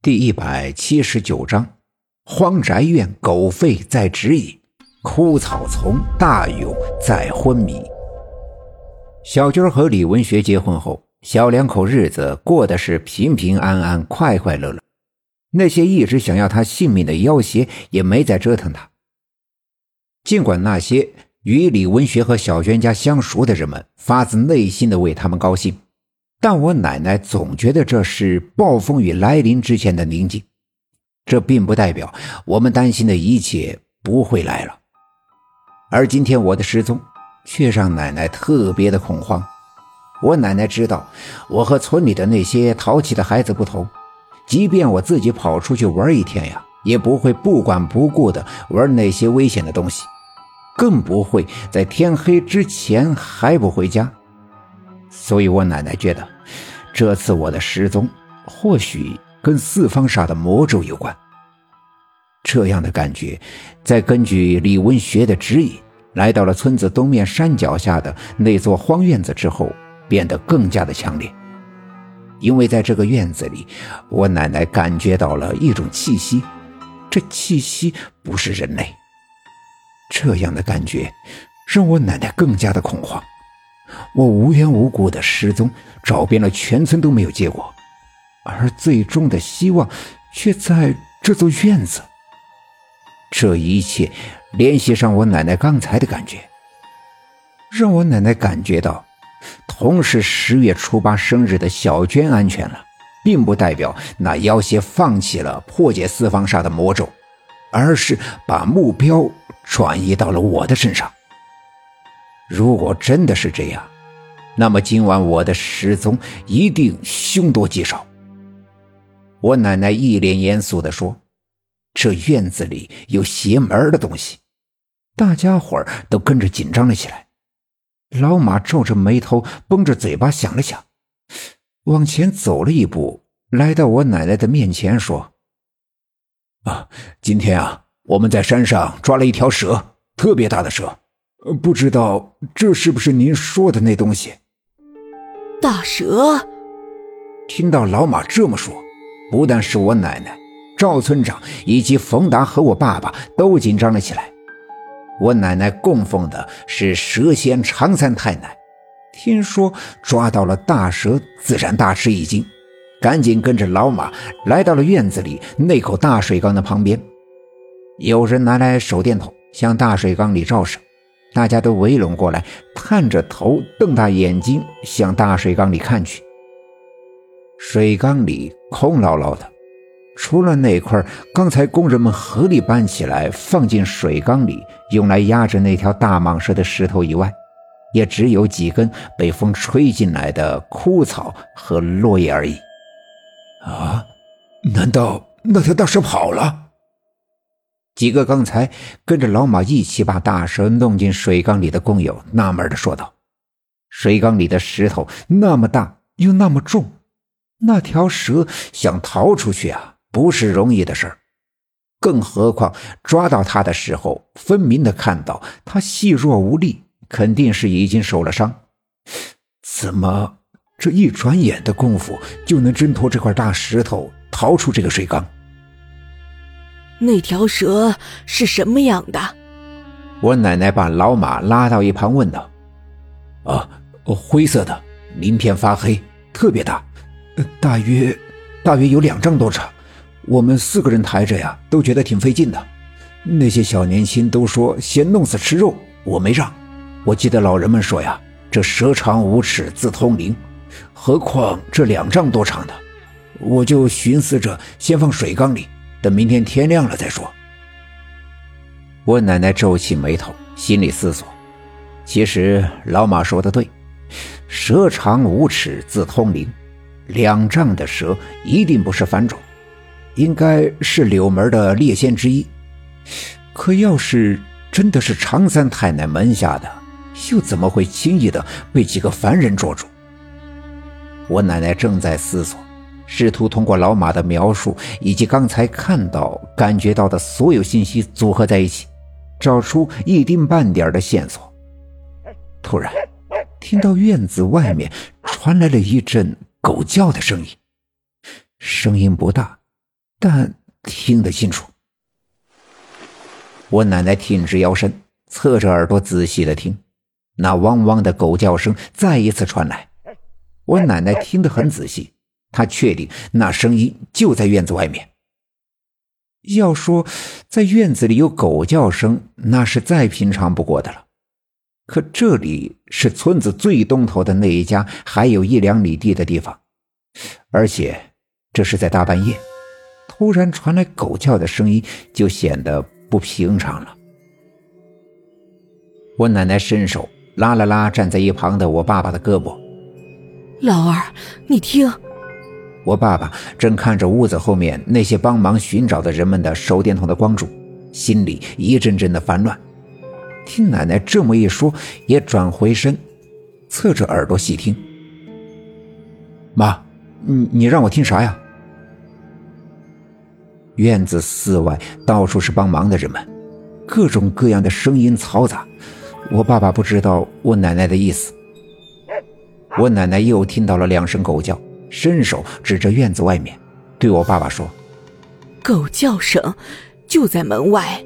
第一百七十九章：荒宅院狗吠在指引，枯草丛大勇在昏迷。小军和李文学结婚后，小两口日子过得是平平安安、快快乐乐。那些一直想要他性命的妖邪也没再折腾他。尽管那些与李文学和小娟家相熟的人们发自内心的为他们高兴。但我奶奶总觉得这是暴风雨来临之前的宁静，这并不代表我们担心的一切不会来了。而今天我的失踪，却让奶奶特别的恐慌。我奶奶知道我和村里的那些淘气的孩子不同，即便我自己跑出去玩一天呀，也不会不管不顾的玩那些危险的东西，更不会在天黑之前还不回家。所以我奶奶觉得，这次我的失踪或许跟四方煞的魔咒有关。这样的感觉，在根据李文学的指引，来到了村子东面山脚下的那座荒院子之后，变得更加的强烈。因为在这个院子里，我奶奶感觉到了一种气息，这气息不是人类。这样的感觉，让我奶奶更加的恐慌。我无缘无故的失踪，找遍了全村都没有结果，而最终的希望却在这座院子。这一切联系上我奶奶刚才的感觉，让我奶奶感觉到，同是十月初八生日的小娟安全了，并不代表那妖邪放弃了破解四方煞的魔咒，而是把目标转移到了我的身上。如果真的是这样，那么今晚我的失踪一定凶多吉少。我奶奶一脸严肃地说：“这院子里有邪门的东西。”大家伙儿都跟着紧张了起来。老马皱着眉头，绷着嘴巴想了想，往前走了一步，来到我奶奶的面前说：“啊，今天啊，我们在山上抓了一条蛇，特别大的蛇。”呃，不知道这是不是您说的那东西？大蛇。听到老马这么说，不但是我奶奶、赵村长以及冯达和我爸爸都紧张了起来。我奶奶供奉的是蛇仙常三太奶，听说抓到了大蛇，自然大吃一惊，赶紧跟着老马来到了院子里那口大水缸的旁边。有人拿来手电筒向大水缸里照射。大家都围拢过来，探着头，瞪大眼睛向大水缸里看去。水缸里空落落的，除了那块刚才工人们合力搬起来放进水缸里用来压着那条大蟒蛇的石头以外，也只有几根被风吹进来的枯草和落叶而已。啊，难道那条大蛇跑了？几个刚才跟着老马一起把大蛇弄进水缸里的工友纳闷的说道：“水缸里的石头那么大又那么重，那条蛇想逃出去啊，不是容易的事儿。更何况抓到它的时候，分明的看到它细弱无力，肯定是已经受了伤。怎么这一转眼的功夫就能挣脱这块大石头，逃出这个水缸？”那条蛇是什么样的？我奶奶把老马拉到一旁问道：“啊，灰色的，鳞片发黑，特别大，大约大约有两丈多长。我们四个人抬着呀，都觉得挺费劲的。那些小年轻都说先弄死吃肉，我没让。我记得老人们说呀，这蛇长五尺自通灵，何况这两丈多长的，我就寻思着先放水缸里。”等明天天亮了再说。我奶奶皱起眉头，心里思索：其实老马说的对，蛇长五尺自通灵，两丈的蛇一定不是凡种，应该是柳门的猎仙之一。可要是真的是常三太奶门下的，又怎么会轻易的被几个凡人捉住？我奶奶正在思索。试图通过老马的描述以及刚才看到、感觉到的所有信息组合在一起，找出一丁半点的线索。突然，听到院子外面传来了一阵狗叫的声音，声音不大，但听得清楚。我奶奶挺直腰身，侧着耳朵仔细的听，那汪汪的狗叫声再一次传来。我奶奶听得很仔细，他确定那声音就在院子外面。要说在院子里有狗叫声，那是再平常不过的了。可这里是村子最东头的那一家，还有一两里地的地方，而且这是在大半夜，突然传来狗叫的声音，就显得不平常了。我奶奶伸手拉了拉站在一旁的我爸爸的胳膊：“老二，你听。”我爸爸正看着屋子后面那些帮忙寻找的人们的手电筒的光柱，心里一阵阵的烦乱。听奶奶这么一说，也转回身，侧着耳朵细听。妈，你你让我听啥呀？院子四外到处是帮忙的人们，各种各样的声音嘈杂。我爸爸不知道我奶奶的意思。我奶奶又听到了两声狗叫，伸手指着院子外面，对我爸爸说：“狗叫声就在门外。”